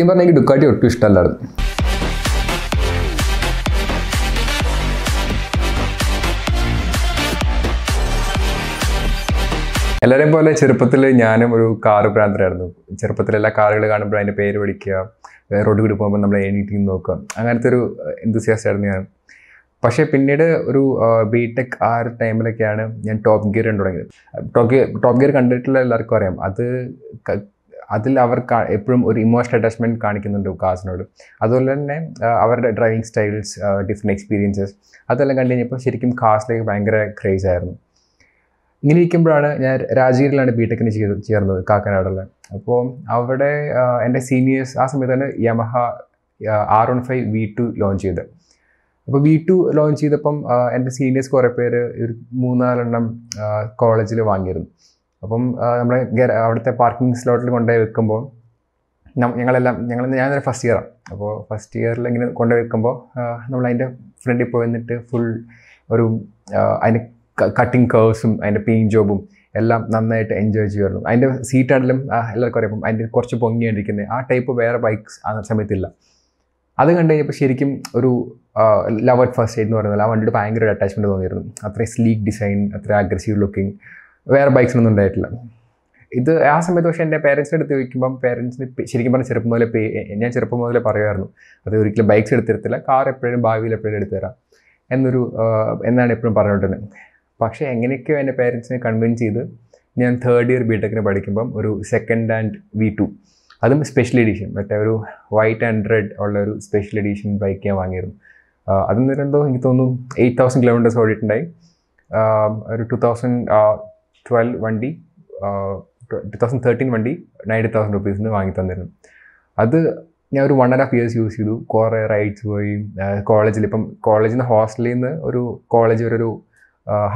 സത്യം പറഞ്ഞാൽ എനിക്ക് ഡുക്കാട്ടി ഒട്ടും ഇഷ്ടമല്ലായിരുന്നു. എല്ലാവരെയും പോലെ ചെറുപ്പത്തിൽ ഞാനും ഒരു കാറ് ഭ്രാന്തരായിരുന്നു. ചെറുപ്പത്തിൽ എല്ലാ കാറുകൾ കാണുമ്പോൾ അതിന്റെ പേര് പഠിക്കുക റോഡ് കൂടി പോകുമ്പോൾ നമ്മൾ എണീറ്റിങ് നോക്കുക. അങ്ങനത്തെ ഒരു എന്തുസിയാസ്റ്റ് ആയിരുന്നു ഞാൻ. പക്ഷേ പിന്നീട് ഒരു ബി ടെക് ആ ഒരു ടൈമിലൊക്കെയാണ് ഞാൻ ടോപ്പ് ഗിയർ തുടങ്ങിയത് ടോപ്പ് ഗിയർ ടോപ്പ് ഗിയർ കണ്ടിട്ടുള്ള എല്ലാവർക്കും അറിയാം. അത് അതിൽ അവർ എപ്പോഴും ഒരു ഇമോഷണൽ അറ്റാച്ച്മെന്റ് കാണിക്കുന്നുണ്ട് കാസിനോട് അതുപോലെ തന്നെ അവരുടെ ഡ്രൈവിംഗ് സ്റ്റൈൽസ് ഡിഫറെന്റ് എക്സ്പീരിയൻസസ് അതെല്ലാം കണ്ടു കഴിഞ്ഞപ്പോൾ ശരിക്കും കാസിലേക്ക് ഭയങ്കര ക്രേസ് ആയിരുന്നു. ഇങ്ങനെ ഇരിക്കുമ്പോഴാണ് ഞാൻ രാജഗീരിലാണ് ബി ടെക്കിന് ചെയ്ത് ചേർന്നത് കാക്കനാടുള്ള. അപ്പോൾ അവിടെ എന്റെ സീനിയേഴ്സ് ആ സമയത്താണ് Yamaha R one five V two launch ചെയ്തത്. അപ്പോൾ വി ടു ലോഞ്ച് ചെയ്തപ്പം എന്റെ സീനിയേഴ്സ് കുറേ പേര് ഒരു മൂന്നാലെണ്ണം കോളേജിൽ വാങ്ങിയിരുന്നു. അപ്പം നമ്മളെ അവിടുത്തെ പാർക്കിംഗ് സ്ലോട്ടിൽ കൊണ്ടുപോയി വെക്കുമ്പോൾ ഞങ്ങളെല്ലാം ഞങ്ങൾ ഞാനൊരു ഫസ്റ്റ് ഇയറാണ് അപ്പോൾ ഫസ്റ്റ് ഇയറിൽ ഇങ്ങനെ കൊണ്ടുപോയി വെക്കുമ്പോൾ നമ്മൾ അതിന്റെ ഫ്രണ്ടിൽ പോയി നിന്നിട്ട് ഫുൾ ഒരു അതിന്റെ കട്ടിങ് കേഴ്സും അതിന്റെ പെയിന്റ് ജോബും എല്ലാം നന്നായിട്ട് എൻജോയ് ചെയ്യുമായിരുന്നു. അതിന്റെ സീറ്റാണെങ്കിലും എല്ലാവർക്കും അറിയാം. അതിന്റെ കുറച്ച് പൊങ്ങിയിരിക്കുന്നത് ആ ടൈപ്പ് വേറെ ബൈക്ക്സ് ആ സമയത്തില്ല. അത് കണ്ടു കഴിഞ്ഞപ്പോൾ ശരിക്കും ഒരു ലവ് അറ്റ് ഫസ്റ്റ് എന്ന് പറയുന്നത് ആ വണ്ടിയുടെ ഭയങ്കര അറ്റാച്ച്മെന്റ് തോന്നിയിരുന്നു അത്രയും സ്ലീക്ക് ഡിസൈൻ അത്ര അഗ്രസീവ് ലുക്കിംഗ് വേറെ ബൈക്സിനൊന്നും ഉണ്ടായിട്ടില്ല. ഇത് ആ സമയത്ത് പക്ഷേ എന്റെ പേരൻസിന്റെ അടുത്ത് ചോദിക്കുമ്പം പേരൻസിന് ശരിക്കും പറഞ്ഞാൽ ചെറുപ്പം മുതലേ പേ ഞാൻ ചെറുപ്പം മുതലേ പറയുമായിരുന്നു. അത് ഒരിക്കലും ബൈക്സ് എടുത്തിരത്തില്ല കാർ എപ്പോഴും ഭാവിയിൽ എപ്പോഴും എടുത്തു തരാം എന്നൊരു എന്നാണ് എപ്പോഴും പറഞ്ഞുകൊണ്ടിരുന്നത് പക്ഷേ എങ്ങനെയൊക്കെയോ എന്റെ പേരൻസിനെ കൺവിൻസ് ചെയ്ത് ഞാൻ തേർഡ് ഇയർ ബി ടെക്കിന് പഠിക്കുമ്പം ഒരു സെക്കൻഡ് ഹാൻഡ് വി ടു അതും സ്പെഷ്യൽ എഡീഷൻ മറ്റേ ഒരു വൈറ്റ് ആൻഡ് റെഡ് ഉള്ള ഒരു സ്പെഷ്യൽ എഡീഷൻ ബൈക്ക് ഞാൻ വാങ്ങിയിരുന്നു. അതെന്ന് പറയുമ്പോൾ എനിക്ക് തോന്നുന്നു എയ്റ്റ് തൗസൻഡ് കിലോമീറ്റേഴ്സ് ഓടിയിട്ടുണ്ടായി. ഒരു ടു തൗസൻഡ് ട്വൽവ് വണ്ടി ടു തൗസൻഡ് തേർട്ടീൻ വണ്ടി നയന്റി തൗസൻഡ് റുപ്പീസിന് വാങ്ങി തന്നിരുന്നു. അത് ഞാൻ ഒരു one and half years use ചെയ്തു. കുറേ റൈഡ്സ് പോയി. കോളേജിൽ ഇപ്പം കോളേജിൽ നിന്ന് ഹോസ്റ്റലിൽ നിന്ന് ഒരു കോളേജ് വരെ ഒരു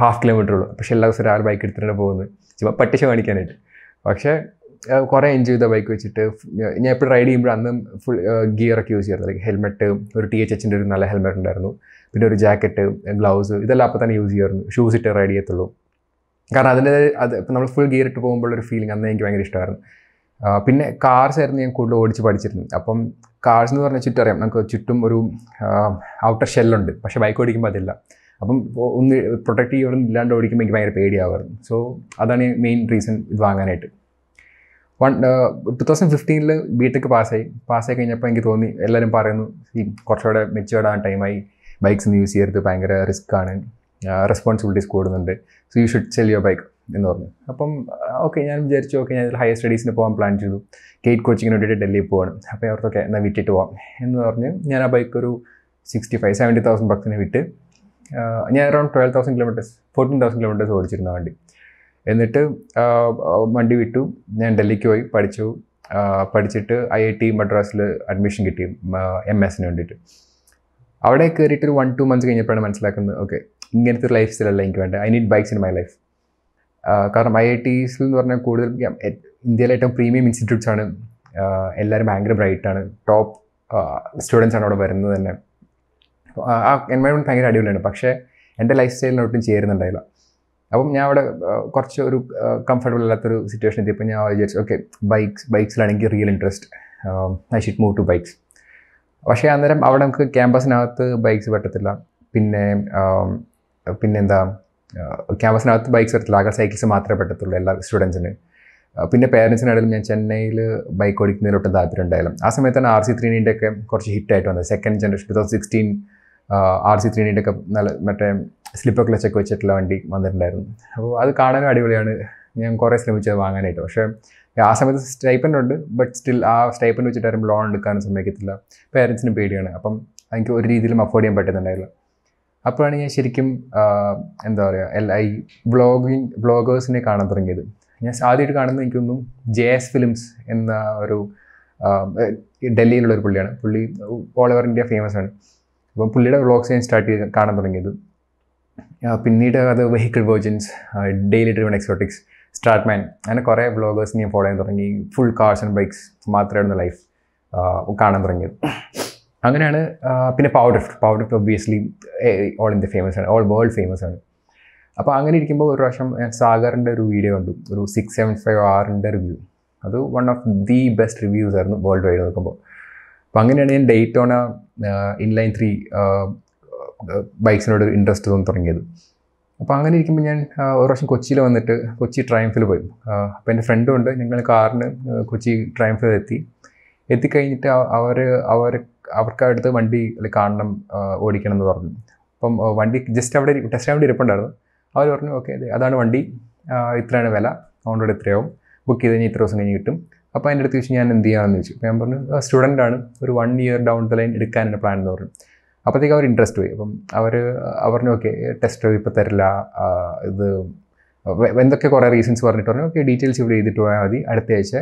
ഹാഫ് കിലോമീറ്റർ ഉള്ളൂ. പക്ഷേ എല്ലാ ദിവസവും ഒരാൾ ബൈക്ക് എടുത്തിട്ടാണ് പോകുന്നത്. ചുമ്മാ പട്ടിശ കാണിക്കാനായിട്ട് പക്ഷേ കുറേ എൻജോയ് ചെയ്ത ബൈക്ക് വെച്ചിട്ട്. ഞാൻ എപ്പോഴും റൈഡ് ചെയ്യുമ്പോൾ അന്ന് ഫുൾ ഗിയറൊക്കെ യൂസ് ചെയ്യാറ് ലൈക്ക് ഹെൽമെറ്റ് ഒരു ടി എച്ച് എച്ചിന്റെ ഒരു നല്ല ഹെൽമെറ്റ് ഉണ്ടായിരുന്നു. പിന്നെ ഒരു ജാക്കറ്റ് ഗ്ലൗസ് ഇതെല്ലാം അപ്പോൾ തന്നെ യൂസ് ചെയ്യാറുണ്ട്. ഷൂസ് ഇട്ട് റൈഡ് ചെയ്യത്തുള്ളൂ. കാരണം അതിന്റെ അത് നമ്മൾ ഫുൾ ഗിയർ ഇട്ട് പോകുമ്പോൾ ഒരു ഫീലിംഗ് അന്ന് എനിക്ക് ഭയങ്കര ഇഷ്ടമായിരുന്നു. പിന്നെ കാർസ് ആയിരുന്നു ഞാൻ കൂടുതൽ ഓടിച്ച് പഠിച്ചിരുന്നത്. അപ്പം കാർസ് എന്ന് പറഞ്ഞാൽ ചുറ്റും അറിയാം. നമുക്ക് ചുറ്റും ഒരു ഔട്ടർ ഷെല്ലുണ്ട് പക്ഷേ ബൈക്ക് ഓടിക്കുമ്പോൾ അതില്ല. അപ്പം ഒന്ന് പ്രൊട്ടക്ട് ചെയ്യൊന്നും ഇല്ലാണ്ട് ഓടിക്കുമ്പോൾ എനിക്ക് ഭയങ്കര പേടിയാവാറുണ്ട്. സോ അതാണ് മെയിൻ റീസൺ ഇത് വാങ്ങാനായിട്ട്. വൺ ടു തൗസൻഡ് ഫിഫ്റ്റീനിൽ ബി ടെക് പാസ്സായി. പാസ്സായി കഴിഞ്ഞപ്പോൾ എനിക്ക് തോന്നി എല്ലാവരും പറയുന്നു ഈ കുറച്ചുകൂടെ മെച്ചുവേർഡ് ടൈമായി ബൈക്സ് ഒന്നും യൂസ് ചെയ്യരുത് ഭയങ്കര റിസ്ക് ആണ്. റെസ്പോൺസിബിലിറ്റീസ് കൂടുന്നുണ്ട് so you should sell your bike എന്ന് പറഞ്ഞു. അപ്പം ഓക്കെ ഞാൻ വിചാരിച്ചു ഓക്കെ ഞാൻ ഹയർ സ്റ്റഡീസിന് പോകാൻ പ്ലാൻ ചെയ്തു. കേറ്റ് കോച്ചിങ്ങിന് വേണ്ടിയിട്ട് ഡൽഹിയിൽ പോവാണ്. അപ്പോൾ അവർക്കൊക്കെ എന്നാൽ വിറ്റിട്ട് പോവാം എന്ന് പറഞ്ഞ് ഞാൻ ആ ബൈക്ക് ഒരു സിക്സ്റ്റി ഫൈവ് സെവന്റി തൗസൻഡ് ബക്സിന് വിറ്റ്. ഞാൻ around twelve thousand kilometres fourteen thousand kilometres ഓടിച്ചിരുന്ന വണ്ടി. എന്നിട്ട് വണ്ടി വിട്ടു. ഞാൻ ഡൽഹിക്ക് പോയി പഠിച്ചു. പഠിച്ചിട്ട് ഐ ഐ ടി മദ്രാസിൽ അഡ്മിഷൻ കിട്ടി എം എസിന് വേണ്ടിയിട്ട്. അവിടെ കയറിയിട്ട് ഒരു വൺ ടു മന്ത്സ് കഴിഞ്ഞപ്പോഴാണ് മനസ്സിലാക്കുന്നത് ഓക്കെ ഇങ്ങനത്തെ ഒരു ലൈഫ് സ്റ്റൈലല്ല എനിക്ക് വേണ്ട I need bikes in my life കാരണം ഐ ഐ ടീസിൽ എന്ന് പറഞ്ഞാൽ കൂടുതൽ ഇന്ത്യയിലെ ഏറ്റവും പ്രീമിയം ഇൻസ്റ്റിറ്റ്യൂട്ട്സ് ആണ്. എല്ലാവരും ഭയങ്കര ബ്രൈറ്റ് ആണ്. ടോപ്പ് സ്റ്റുഡൻസ് ആണ് അവിടെ വരുന്നത് തന്നെ. ആ, എൻവയോൺമെന്റ് ഭയങ്കര അടിപൊളിയാണ്. പക്ഷേ എന്റെ ലൈഫ് സ്റ്റൈലിനൊട്ടും ചേരുന്നുണ്ടായില്ല. അപ്പം ഞാൻ അവിടെ കുറച്ച് ഒരു കംഫർട്ടബിൾ അല്ലാത്തൊരു സിറ്റുവേഷൻ എത്തിയപ്പോൾ ഞാൻ വിചാരിച്ചു okay bikes ബൈക്സിലാണെങ്കിൽ real interest I should move to bikes പക്ഷേ അന്നേരം അവിടെ നമുക്ക് ക്യാമ്പസിനകത്ത് ബൈക്സ് പറ്റത്തില്ല. പിന്നെ ആം, പിന്നെന്താ ക്യാമ്പസിനകത്ത് ബൈക്ക്സ് വരത്തില്ല ആകെ സൈക്കിൾസ് മാത്രമേ പറ്റത്തുള്ളൂ എല്ലാ സ്റ്റുഡൻസിന് പിന്നെ പേരൻസിനാണെങ്കിലും ഞാൻ ചെന്നൈയിൽ ബൈക്ക് ഓടിക്കുന്നതിലൊട്ട് താല്പര്യം ഉണ്ടായാലും ആ സമയത്താണ് ആർ സി ത്രീനീന്റെ ഒക്കെ കുറച്ച് ഹിറ്റായിട്ട് വന്നത്. Second generation two thousand sixteen R C ത്രീനീന്റെ ഒക്കെ നല്ല മറ്റേ സ്ലിപ്പർ ക്ലച്ചൊക്കെ വെച്ചിട്ടുള്ള വണ്ടി വന്നിട്ടുണ്ടായിരുന്നു. അപ്പോൾ അത് കാണാനും അടിപൊളിയാണ്. ഞാൻ കുറേ ശ്രമിച്ചത് വാങ്ങാനായിട്ട്. പക്ഷേ ആ സമയത്ത് സ്റ്റൈപ്പന്റ് ഉണ്ട് ബട്ട് സ്റ്റിൽ ആ സ്റ്റൈപ്പന്റ് വെച്ചിട്ട് ആരും ലോൺ എടുക്കാനും സമ്മതിക്കത്തില്ല. പേരൻസിന് പേടിയാണ്. അപ്പം എനിക്ക് ഒരു രീതിയിലും അഫോർഡ് ചെയ്യാൻ പറ്റുന്നുണ്ടായില്ല. അപ്പോഴാണ് ഞാൻ ശരിക്കും എന്താ പറയുക എല്ലാ ഈ വ്ളോഗിങ് വ്ളോഗേഴ്സിനെ കാണാൻ തുടങ്ങിയത്. ഞാൻ ആദ്യമായിട്ട് കാണുന്നത് എനിക്കൊന്നും ജെ എസ് ഫിലിംസ് എന്ന ഒരു ഡൽഹിയിലുള്ള ഒരു പുള്ളിയാണ്. പുള്ളി ഓൾ ഓവർ ഇന്ത്യ ഫേമസ് ആണ്. അപ്പം പുള്ളിയുടെ വ്ളോഗ്സ് ഞാൻ സ്റ്റാർട്ട് ചെയ്ത് കാണാൻ തുടങ്ങിയത്. പിന്നീട് അത് vehicle virgins daily driven exotics Stradman അങ്ങനെ കുറേ വ്ളോഗേഴ്സ് ഞാൻ ഫോളോ ചെയ്യാൻ തുടങ്ങി. ഫുൾ കാർസ് ആൻഡ് ബൈക്സ് മാത്രമായിരുന്നു ലൈഫ് കാണാൻ തുടങ്ങിയത്. അങ്ങനെയാണ് പിന്നെ power drift power drift obviously all India famous ആണ്. ഓൾ വേൾഡ് ഫേമസ് ആണ്. അപ്പോൾ അങ്ങനെ ഇരിക്കുമ്പോൾ ഒരു പ്രാവശ്യം ഞാൻ സാഗറിന്റെ ഒരു വീഡിയോ കണ്ടു. ഒരു സിക്സ് സെവൻ ഫൈവ് ആറിന്റെ റിവ്യൂ അത് one of the best reviews ആയിരുന്നു വേൾഡ് വൈഡ് നോക്കുമ്പോൾ അപ്പോൾ അങ്ങനെയാണ് ഞാൻ ഡേറ്റ് ഡേറ്റോണ ഇൻലൈൻ ത്രീ ബൈക്സിനോട് ഇൻട്രസ്റ്റ് തോന്നി തുടങ്ങിയത്. അപ്പോൾ അങ്ങനെ ഇരിക്കുമ്പോൾ ഞാൻ ഒരു പ്രാവശ്യം കൊച്ചിയിൽ വന്നിട്ട് കൊച്ചി ട്രയംഫിൽ പോയി. അപ്പോൾ എന്റെ ഫ്രണ്ടും ഉണ്ട്. ഞങ്ങൾ കാറിന് കൊച്ചി ട്രയംഫിൽ എത്തി. എത്തിക്കഴിഞ്ഞിട്ട് അവർ അവർ അവർക്ക് അടുത്ത് വണ്ടി കാണണം ഓടിക്കണം എന്ന് പറഞ്ഞു. അപ്പം വണ്ടി ജസ്റ്റ് അവിടെ ടെസ്റ്റ് വേണ്ടി ഇരിപ്പുണ്ടായിരുന്നു. അവർ പറഞ്ഞു ഓക്കെ അതാണ് വണ്ടി. ഇത്രയാണ് വില. അതുകൊണ്ട് ഇത്രയാവും. ബുക്ക് ചെയ്ത് കഴിഞ്ഞാൽ ഇത്ര ദിവസം കഴിഞ്ഞ് കിട്ടും. അപ്പോൾ അതിന്റെ അടുത്ത് ചോദിച്ചു ഞാൻ എന്ത് ചെയ്യാമെന്ന് ചോദിച്ചു. അപ്പോൾ ഞാൻ പറഞ്ഞു സ്റ്റുഡന്റ് ആണ്. ഒരു one year down the line എടുക്കാനാണ് പ്ലാൻ എന്ന് പറഞ്ഞു. അപ്പോഴത്തേക്ക് അവർ ഇൻട്രസ്റ്റ് പോയി. അപ്പം അവർ പറഞ്ഞു ഓക്കെ ടെസ്റ്റ് ഇപ്പോൾ തരില്ല. ഇത് എന്തൊക്കെ കുറേ റീസൺസ് പറഞ്ഞിട്ട് പറഞ്ഞു. ഓക്കെ ഡീറ്റെയിൽസ് ഇവിടെ ചെയ്തിട്ട് പോയാൽ മതി. അടുത്ത ആഴ്ച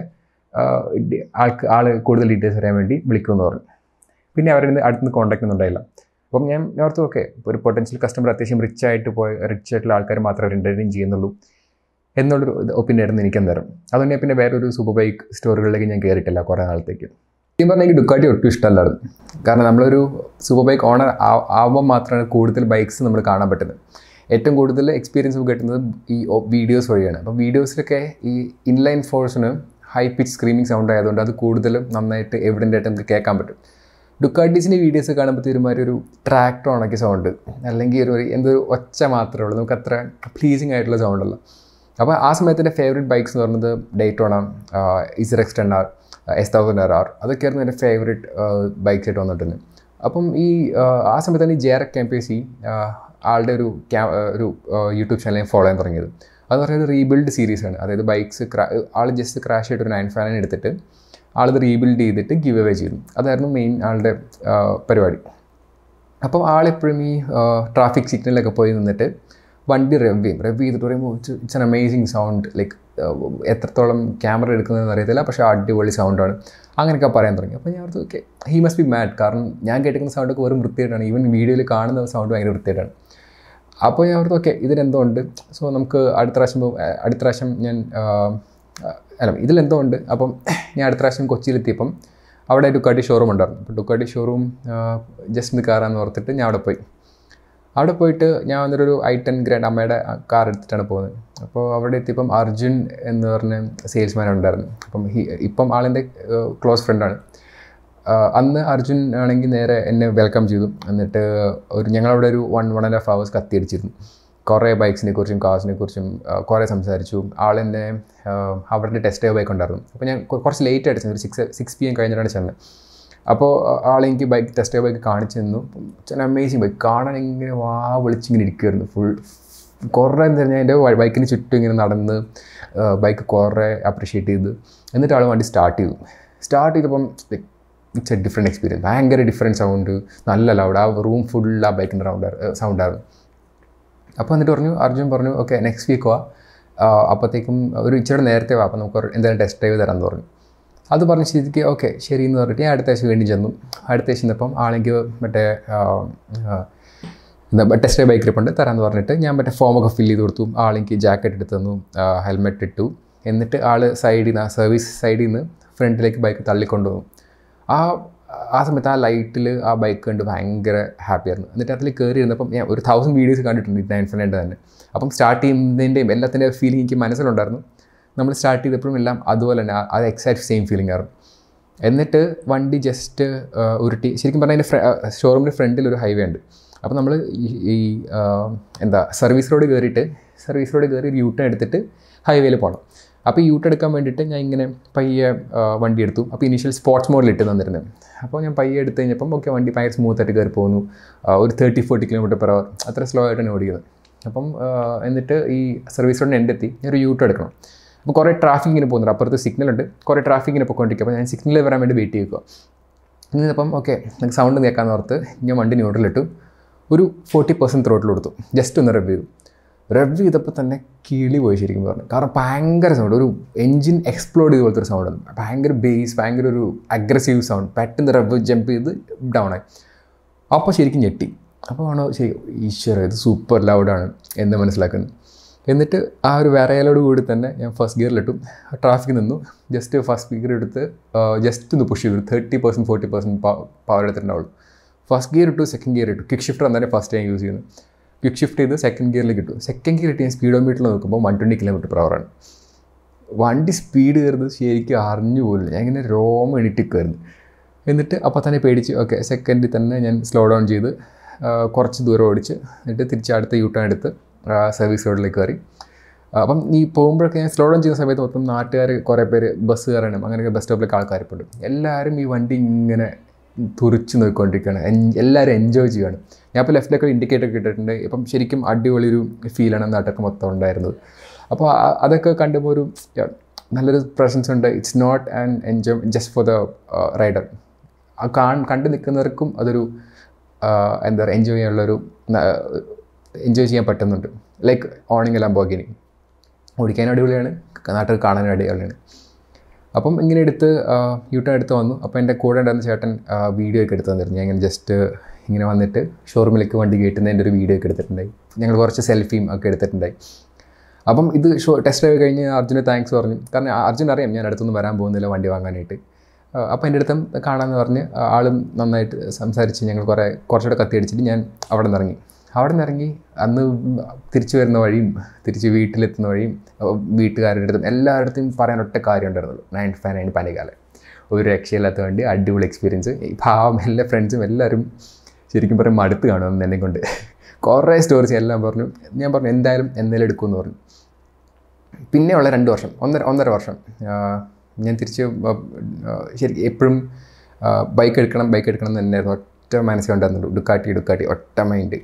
ആൾക്ക് ആൾ കൂടുതൽ ഡീറ്റെയിൽസ് അറിയാൻ വേണ്ടി വിളിക്കുമെന്ന് പറഞ്ഞു. പിന്നെ അവരുടെ അടുത്തുനിന്ന് കോൺടാക്ട് ഒന്നും ഉണ്ടായില്ല. അപ്പം ഞാൻ ഓർത്തു ഓക്കെ ഒരു പൊട്ടൻഷ്യൽ കസ്റ്റമർ അത്യാവശ്യം റിച്ച് ആയിട്ട് പോയ റിച്ച് ആയിട്ടുള്ള ആൾക്കാർ മാത്രമേ എന്റർടൈൻ ചെയ്യുന്നുള്ളൂ. എന്നുള്ളൊരു ഒപ്പീനിയൻ ആയിരുന്നു എനിക്ക് അന്നേരം. അതുകൊണ്ട് പിന്നെ വേറൊരു സൂപ്പർ ബൈക്ക് സ്റ്റോറുകളിലേക്ക് ഞാൻ കയറിയിട്ടില്ല കുറേ നാളത്തേക്ക്. സത്യം പറഞ്ഞാൽ എനിക്ക് ഡുക്കാട്ടി ഒട്ടും ഇഷ്ടമല്ലായിരുന്നു. കാരണം നമ്മളൊരു സൂപ്പർ ബൈക്ക് ഓണർ ആവുമ്പോൾ മാത്രമാണ് കൂടുതൽ ബൈക്സ് നമ്മൾ കാണാൻ പറ്റുന്നത്. ഏറ്റവും കൂടുതൽ എക്സ്പീരിയൻസ് കിട്ടുന്നത് ഈ വീഡിയോസ് വഴിയാണ്. അപ്പോൾ വീഡിയോസിലൊക്കെ ഈ ഇൻലൈൻ ഫോഴ്സിന് ഹൈ പിച്ച് സ്ക്രീമിംഗ് സൗണ്ട് ആയതുകൊണ്ട് അത് കൂടുതലും നന്നായിട്ട് എവിഡന്റ് ആയിട്ട് നമുക്ക് കേൾക്കാൻ പറ്റും. ഡുക്കാട്ടീസിന്റെ വീഡിയോസ് കാണുമ്പോൾ ഒരുമാതിരി ഒരു ട്രാക്ടർ ഉണക്കിയ സൗണ്ട് അല്ലെങ്കിൽ ഒരു എന്തൊരു ഒച്ച മാത്രമേ ഉള്ളൂ. നമുക്ക് അത്ര പ്ലീസിങ് ആയിട്ടുള്ള സൗണ്ടല്ല അപ്പോൾ ആ സമയത്ത് എന്റെ ഫേവറേറ്റ് ബൈക്സ് എന്ന് പറയുന്നത് Daytona ZX ten R S thousand R R അതൊക്കെയായിരുന്നു എന്റെ ഫേവറേറ്റ് ബൈക്സ് ആയിട്ട് വന്നിട്ടുണ്ട് അപ്പം ഈ ആ, സമയത്ത് സമയത്താണ് ഈ ആർ ക്യാമ്പ് സി ആളുടെ ഒരു ഒരു യൂട്യൂബ് ചാനൽ ഫോളോ ചെയ്യാൻ തുടങ്ങിയത്. അതെന്ന് പറയുന്നത് റീബിൽഡ് ആണ്. അതായത് ബൈക്സ് ക്രാ ആൾ ജസ്റ്റ് ക്രാഷ് ആയിട്ട് ഒരു നയൻ ഫാനൻ എടുത്തിട്ട് ആളിത് റീബിൽഡ് ചെയ്തിട്ട് ഗിവ് അവേ ചെയ്തു. അതായിരുന്നു മെയിൻ ആളുടെ പരിപാടി. അപ്പോൾ ആളെപ്പോഴും ഈ ട്രാഫിക് സിഗ്നലിലൊക്കെ പോയി നിന്നിട്ട് വണ്ടി റെവ് ചെയ്യും. റെവ് ചെയ്തിട്ട് പറയുമ്പോൾ it's an amazing sound like എത്രത്തോളം ക്യാമറ എടുക്കുന്നതെന്ന് അറിയത്തില്ല പക്ഷേ അടിപൊളി സൗണ്ടാണ് അങ്ങനെയൊക്കെ പറയാൻ തുടങ്ങി. അപ്പോൾ ഞാൻ ഓർത്തു okay he must be mad കാരണം ഞാൻ കേട്ടിരിക്കുന്ന സൗണ്ടൊക്കെ വെറും വൃത്തിയായിട്ടാണ്. ഈവൻ വീഡിയോയിൽ കാണുന്ന സൗണ്ട് ഭയങ്കര വൃത്തിയായിട്ടാണ്. അപ്പോൾ ഞാൻ ഓർത്തു ഓക്കെ ഇതിനെന്തോ ഉണ്ട് സോ നമുക്ക് അടുത്ത പ്രാവശ്യം അടുത്ത പ്രാവശ്യം ഞാൻ അല്ല ഇതിലെന്തോ ഉണ്ട് അപ്പം ഞാൻ അടുത്ത പ്രാവശ്യം കൊച്ചിയിലെത്തിയപ്പം അവിടെ ഡുക്കാട്ടി ഷോറൂം ഉണ്ടായിരുന്നു. അപ്പോൾ ഡുക്കാട്ടി ഷോറൂം ജസ്മി കയറാമെന്ന് ഓർത്തിട്ട് ഞാൻ അവിടെ പോയി. അവിടെ പോയിട്ട് ഞാൻ വന്നിട്ട് ഒരു ഐ ടെൻ ഗ്രാൻഡ് അമ്മയുടെ കാർ എടുത്തിട്ടാണ് പോകുന്നത്. അപ്പോൾ അവിടെ എത്തിയപ്പം അർജുൻ എന്ന് പറഞ്ഞ സെയിൽസ്മാൻ ഉണ്ടായിരുന്നു അപ്പം ഇപ്പം ആളിന്റെ ക്ലോസ് ഫ്രണ്ടാണ് അന്ന് അർജുൻ ആണെങ്കിൽ നേരെ എന്നെ വെൽക്കം ചെയ്തു. എന്നിട്ട് ഒരു ഞങ്ങളവിടെ ഒരു one one and half hours കത്തിയടിച്ചിരുന്നു. കുറേ ബൈക്സിനെ കുറിച്ചും കാർസിനെ കുറിച്ചും കുറേ സംസാരിച്ചു. ആൾ എന്നെ അവരുടെ ടെസ്റ്റ് ബൈക്ക് ഉണ്ടായിരുന്നു. അപ്പോൾ ഞാൻ കുറച്ച് ലേറ്റ് ആയിട്ട് ഒരു സിക്സ് സിക്സ് പി എം കഴിഞ്ഞിട്ടാണ് ചെന്നത്. അപ്പോൾ ആളെനിക്ക് ബൈക്ക് ടെസ്റ്റ് ബൈക്ക് കാണിച്ചു തന്നു. അമേസിങ് ബൈക്ക് കാണാൻ ഇങ്ങനെ വാ വിളിച്ചിങ്ങനെ ഇരിക്കുമായിരുന്നു ഫുൾ കുറേ എന്താ ഞാൻ എന്റെ ബൈക്കിന് ചുറ്റും ഇങ്ങനെ നടന്ന് ബൈക്ക് കുറേ അപ്രിഷ്യേറ്റ് ചെയ്ത്. എന്നിട്ട് ആൾ വണ്ടി സ്റ്റാർട്ട് ചെയ്തു. സ്റ്റാർട്ട് ചെയ്തപ്പം like it's a different experience ഭയങ്കര ഡിഫറെന്റ് സൗണ്ട് നല്ല ലൗഡ് ആ റൂം ഫുൾ ആ ബൈക്കിന്റെ റൗണ്ട് സൗണ്ടായിരുന്നു അപ്പോൾ എന്നിട്ട് പറഞ്ഞു അർജുൻ പറഞ്ഞു ഓക്കെ നെക്സ്റ്റ് വീക്ക് വാ. അപ്പോഴത്തേക്കും ഒരു ഇച്ചിരി നേരത്തെ വാ അപ്പോൾ നമുക്ക് എന്തായാലും ടെസ്റ്റ് ഡ്രൈവ് തരാമെന്ന് പറഞ്ഞു. അത് പറഞ്ഞ സ്ഥിതിക്ക് ഓക്കെ ശരി എന്ന് പറഞ്ഞിട്ട് ഞാൻ അടുത്ത ആഴ്ച വീണ്ടും ചെന്നു. അടുത്ത ആഴ്ച ചെന്നപ്പം ആണെങ്കിൽ മറ്റേ ടെസ്റ്റ് ബൈക്ക് ഇരിപ്പുണ്ട് തരാമെന്ന് പറഞ്ഞിട്ട് ഞാൻ മറ്റേ ഫോമൊക്കെ ഫില്ല് ചെയ്ത് കൊടുത്തു. ആളെനിക്ക് ജാക്കറ്റ് എടുത്ത് തന്നു ഹെൽമെറ്റ് ഇട്ടു. എന്നിട്ട് ആൾ സൈഡിൽ നിന്ന് സർവീസ് സൈഡിൽ നിന്ന് ഫ്രണ്ടിലേക്ക് ബൈക്ക് തള്ളിക്കൊണ്ടുപോകും ആ ആ സമയത്ത് ആ ലൈറ്റിൽ ആ ബൈക്ക് കണ്ട് ഭയങ്കര ഹാപ്പിയായിരുന്നു എന്നിട്ട് അതിൽ കയറി ഇരുന്നപ്പം ഞാൻ ഒരു തൗസൻഡ് വീഡിയോസ് കണ്ടിട്ടുണ്ട് നയൻ ഫൈന്റെ തന്നെ. അപ്പം സ്റ്റാർട്ട് ചെയ്യുന്നതിന്റെയും എല്ലാത്തിന്റെ ഫീലിംഗ് എനിക്ക് മനസ്സിലുണ്ടായിരുന്നു. നമ്മൾ സ്റ്റാർട്ട് ചെയ്തപ്പോഴും എല്ലാം അതുപോലെ തന്നെ അത് എക്സാക്ട് സെയിം ഫീലിംഗ് ആയിരുന്നു. എന്നിട്ട് വണ്ടി ജസ്റ്റ് ഉരുട്ടി. ശരിക്കും പറഞ്ഞാൽ അതിന്റെ ഷോറൂമിന്റെ ഫ്രണ്ടിൽ ഒരു ഹൈവേ ഉണ്ട്. അപ്പോൾ നമ്മൾ ഈ എന്താ സർവീസ് റോഡ് കയറിയിട്ട് സർവീസ് റോഡ് കയറി യൂട്ടേൺ എടുത്തിട്ട് ഹൈവേയിൽ പോകണം അപ്പോൾ ഈ യൂട്ടേൺ എടുക്കാൻ വേണ്ടിയിട്ട് ഞാൻ ഇങ്ങനെ പയ്യെ വണ്ടി എടുത്തു. അപ്പോൾ ഇനീഷ്യൽ സ്പോർട്സ് മോഡിൽ ഇട്ട് തന്നിരുന്നത് അപ്പോൾ ഞാൻ പയ്യെ എടുത്ത് കഴിഞ്ഞപ്പം ഓക്കെ വണ്ടി ഭയങ്കര സ്മൂത്തായിട്ട് കയറി പോകുന്നു. ഒരു thirty forty kilometre per hour അത്ര സ്ലോ ആയിട്ടാണ് ഓടിക്കുന്നത് അപ്പം എന്നിട്ട് ഈ സർവീസ് റോഡിന് എന്റെ എത്തി. ഞാൻ ഒരു യൂട്ട് എടുക്കണം. അപ്പോൾ കുറേ ട്രാഫിക് ഇങ്ങനെ പോകുന്നുണ്ട്. അപ്പുറത്ത് സിഗ്നൽ ഉണ്ട്. കുറേ ട്രാഫിക് ഇങ്ങനെ അപ്പോൾ ഞാൻ സിഗ്നൽ വരാൻ വേണ്ടി വെയിറ്റ് ചെയ്യുക എന്നിട്ടപ്പം ഓക്കെ നമുക്ക് സൗണ്ട് കേൾക്കാമെന്ന് ഓർത്ത് ഞാൻ വണ്ടി ന്യൂട്രലിട്ടു ഒരു ഫോർട്ടി പെർസെന്റ് ത്രോട്ടിൽ കൊടുത്തു. ജസ്റ്റ് ഒന്ന് റെവ് ചെയ്തു. റെവ് ചെയ്തപ്പോൾ തന്നെ കിളി പോയി ശരിക്കും പറഞ്ഞു. കാരണം ഭയങ്കര സൗണ്ട് ഒരു എൻജിൻ എക്സ്പ്ലോഡ് ചെയ്ത പോലത്തെ ഒരു സൗണ്ട് ഭയങ്കര ബേസ് ഭയങ്കര ഒരു അഗ്രസീവ് സൗണ്ട് പെട്ടെന്ന് റെവ് ജമ്പ് ചെയ്ത് ഡൗൺ ആയി. അപ്പോൾ ശരിക്കും ഞെട്ടി. അപ്പോൾ ആണോ ശരി ഈശ്വര ഇത് സൂപ്പർ ലൗഡാണ് എന്ന് മനസ്സിലാക്കുന്നത് എന്നിട്ട് ആ ഒരു വിറയലോട് കൂടി തന്നെ ഞാൻ ഫസ്റ്റ് ഗിയറിലിട്ടു ട്രാഫിക് നിന്നു. ജസ്റ്റ് ഫസ്റ്റ് ഗിയർ എടുത്ത് ജസ്റ്റ് ഒന്ന് പുഷ് ചെയ്തു. Thirty percent forty percent power എടുത്തിട്ടുണ്ടാവുള്ളൂ. First gear ഇട്ടു സെക്കൻഡ് ഗിയർ ഇട്ടു. കിക്ക് ഷിഫ്റ്റർ തന്നെ ഫസ്റ്റ് ടൈം യൂസ് ചെയ്യുന്നത് ക്വിക്ക് ഷിഫ്റ്റ് ചെയ്ത് സെക്കൻഡ് ഗിയറിലേക്ക് ഇട്ടു. സെക്കൻഡ് ഗിയർ ഇട്ട് സ്പീഡോ മീറ്ററിൽ നോക്കുമ്പോൾ വൺ ട്വന്റി കിലോമീറ്റർ പെർ ആണ്. വണ്ടി സ്പീഡ് കയറുന്നത് ശരിക്കും അറിഞ്ഞു പോലും ഞാൻ ഇങ്ങനെ രോമ എണിറ്റി കയറുന്നു. എന്നിട്ട് അപ്പോൾ തന്നെ പേടിച്ച് ഓക്കെ സെക്കൻഡിൽ തന്നെ ഞാൻ സ്ലോ ഡൗൺ ചെയ്ത് കുറച്ച് ദൂരം ഓടിച്ച് എന്നിട്ട് തിരിച്ച് അടുത്ത യൂ ടേൺ എടുത്ത് സർവീസ് റോഡിലേക്ക് കയറി. അപ്പം ഈ പോകുമ്പോഴൊക്കെ ഞാൻ സ്ലോ ഡൗൺ ചെയ്യുന്ന സമയത്ത് മൊത്തം നാട്ടുകാർ കുറേ പേര് ബസ് കയറണം അങ്ങനെയൊക്കെ ബസ് സ്റ്റോപ്പിലേക്ക് ആൾക്കാരിപ്പോഴും എല്ലാവരും ഈ വണ്ടി ഇങ്ങനെ തുറിച്ച് നോക്കിക്കൊണ്ടിരിക്കുകയാണ്. എല്ലാവരും എൻജോയ് ചെയ്യുകയാണ്. ഞാൻ ഇപ്പോൾ ലെഫ്റ്റിലൊക്കെ ഇൻഡിക്കേറ്റർ ഇട്ടിട്ടുണ്ട്. ഇപ്പം ശരിക്കും അടിപൊളി ഒരു ഫീലാണ് നാട്ടൊക്കെ മൊത്തം ഉണ്ടായിരുന്നത്. അപ്പോൾ അതൊക്കെ കണ്ടുമ്പോൾ ഒരു നല്ലൊരു പ്രസൻസ് ഉണ്ട്. It's not and enjoy just for the rider കണ്ടു നിൽക്കുന്നവർക്കും അതൊരു എന്താ പറയുക എൻജോയ് ചെയ്യാനുള്ളൊരു എൻജോയ് ചെയ്യാൻ പറ്റുന്നുണ്ട്. ലൈക്ക് ഓണിങ് ലംബോഗിനി ഓടിക്കാൻ അടിപൊളിയാണ്. നാട്ടിൽ കാണാനും അടിപൊളിയാണ്. അപ്പം ഇങ്ങനെ എടുത്ത് യൂട്ടേൺ എടുത്ത് വന്നു. അപ്പോൾ എന്റെ കൂടെ ഉണ്ടായിരുന്ന ചേട്ടൻ വീഡിയോ ഒക്കെ എടുത്ത് തന്നിരുന്നു. ഞാൻ ഇങ്ങനെ ജസ്റ്റ് ഇങ്ങനെ വന്നിട്ട് ഷോറൂമിലേക്ക് വണ്ടി കയറ്റുന്നതിന്റെ ഒരു വീഡിയോ ഒക്കെ എടുത്തിട്ടുണ്ടായി. ഞങ്ങൾ കുറച്ച് സെൽഫിയും ഒക്കെ എടുത്തിട്ടുണ്ടായി. അപ്പം ഇത് ഷോ ടെസ്റ്റ് ഡ്രൈവ് കഴിഞ്ഞ് അർജുന് താങ്ക്സ് പറഞ്ഞു. കാരണം അർജുൻ അറിയാം ഞാൻ അടുത്തൊന്നും വരാൻ പോകുന്നില്ല വണ്ടി വാങ്ങാനായിട്ട്. അപ്പോൾ എന്റെ അടുത്തും കാണാമെന്ന് പറഞ്ഞ് ആളും നന്നായിട്ട് സംസാരിച്ച് ഞങ്ങൾ കുറേ കുറച്ചുകൂടെ കത്തിയടിച്ചിട്ട് ഞാൻ അവിടെ നിന്ന് ഇറങ്ങി. അവിടെ നിന്ന് ഇറങ്ങി അന്ന് തിരിച്ചു വരുന്ന വഴിയും തിരിച്ച് വീട്ടിലെത്തുന്ന വഴിയും വീട്ടുകാരുടെ അടുത്തും എല്ലായിടത്തും പറയാൻ ഒറ്റ കാര്യം ഉണ്ടായിരുന്നുള്ളൂ. നയൻ ഫൈവ് നയൻ പനികാലം ഒരു രക്ഷയില്ലാത്ത വേണ്ടി അടിപൊളി എക്സ്പീരിയൻസ് പാവം എല്ലാ ഫ്രണ്ട്സും എല്ലാവരും ശരിക്കും പറയും മടുത്ത് കാണും എന്നെ കൊണ്ട്. കുറേ സ്റ്റോറീസ് എല്ലാം പറഞ്ഞു. ഞാൻ പറഞ്ഞു എന്തായാലും എന്തായാലും എടുക്കുമെന്ന് പറഞ്ഞു. പിന്നെയുള്ള രണ്ട് വർഷം ഒന്നര ഒന്നര വർഷം. ഞാൻ തിരിച്ച് ശരി എപ്പോഴും ബൈക്ക് എടുക്കണം ബൈക്ക് എടുക്കണം എന്ന് തന്നെയായിരുന്നു. ഒറ്റ മനസ്സിലുണ്ടായിരുന്നുള്ളൂ ഡുക്കാട്ടി ഡുക്കാട്ടി ഒറ്റ മൈൻഡ്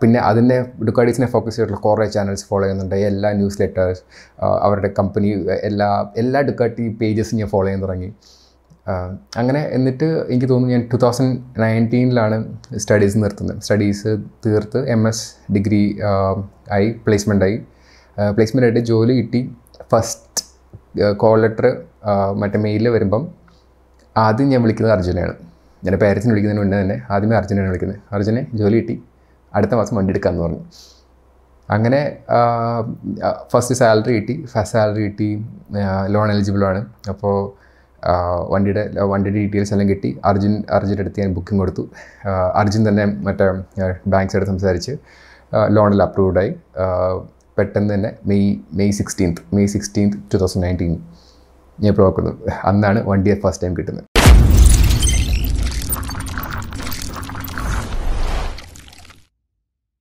പിന്നെ അതിനെ ഡുക്കാഡീസിനെ ഫോക്കസ് ചെയ്തിട്ടുള്ള കുറേ ചാനൽസ് ഫോളോ ചെയ്യുന്നുണ്ട്. എല്ലാ ന്യൂസ് ലെറ്റേഴ്സ് അവരുടെ കമ്പനി എല്ലാ എല്ലാ ഡുക്കാട്ടി പേജസും ഞാൻ ഫോളോ ചെയ്യാൻ തുടങ്ങി. അങ്ങനെ എന്നിട്ട് എനിക്ക് തോന്നുന്നു ഞാൻ ടു തൗസൻഡ് നയന്റീനിലാണ് സ്റ്റഡീസ് നിർത്തുന്നത്. സ്റ്റഡീസ് തീർത്ത് എം എസ് ഡിഗ്രി ആയി പ്ലേസ്മെന്റ് ആയി. പ്ലേസ്മെന്റ് ആയിട്ട് ജോലി കിട്ടി. ഫസ്റ്റ് കോൾ ലെറ്റർ മറ്റേ മെയിലിൽ വരുമ്പം ആദ്യം ഞാൻ വിളിക്കുന്നത് അർജുനെയാണ്. എന്റെ പേരൻസിനെ വിളിക്കുന്നതിന് മുന്നേ തന്നെ ആദ്യമേ അർജുനെയാണ് വിളിക്കുന്നത്. അർജുനെ ജോലി കിട്ടി. അടുത്ത മാസം വണ്ടി എടുക്കാമെന്ന് പറഞ്ഞു. അങ്ങനെ ഫസ്റ്റ് സാലറി കിട്ടി. ഫസ്റ്റ് സാലറി കിട്ടി ലോൺ എലിജിബിളാണ് അപ്പോൾ വണ്ടിയുടെ വണ്ടിയുടെ ഡീറ്റെയിൽസ് എല്ലാം കിട്ടി. അർജുൻ അർജുന്റെ അടുത്ത് ഞാൻ ബുക്കിംഗ് കൊടുത്തു. അർജുൻ തന്നെ മറ്റേ ബാങ്ക്സായിട്ട് സംസാരിച്ച് ലോണിൽ അപ്രൂവ്ഡായി പെട്ടെന്ന് തന്നെ May May sixteenth May sixteenth two thousand nineteen ഞാൻ ഇപ്പോൾ നോക്കുന്നത് അന്നാണ് വണ്ടി ഫസ്റ്റ് ടൈം കിട്ടുന്നത്.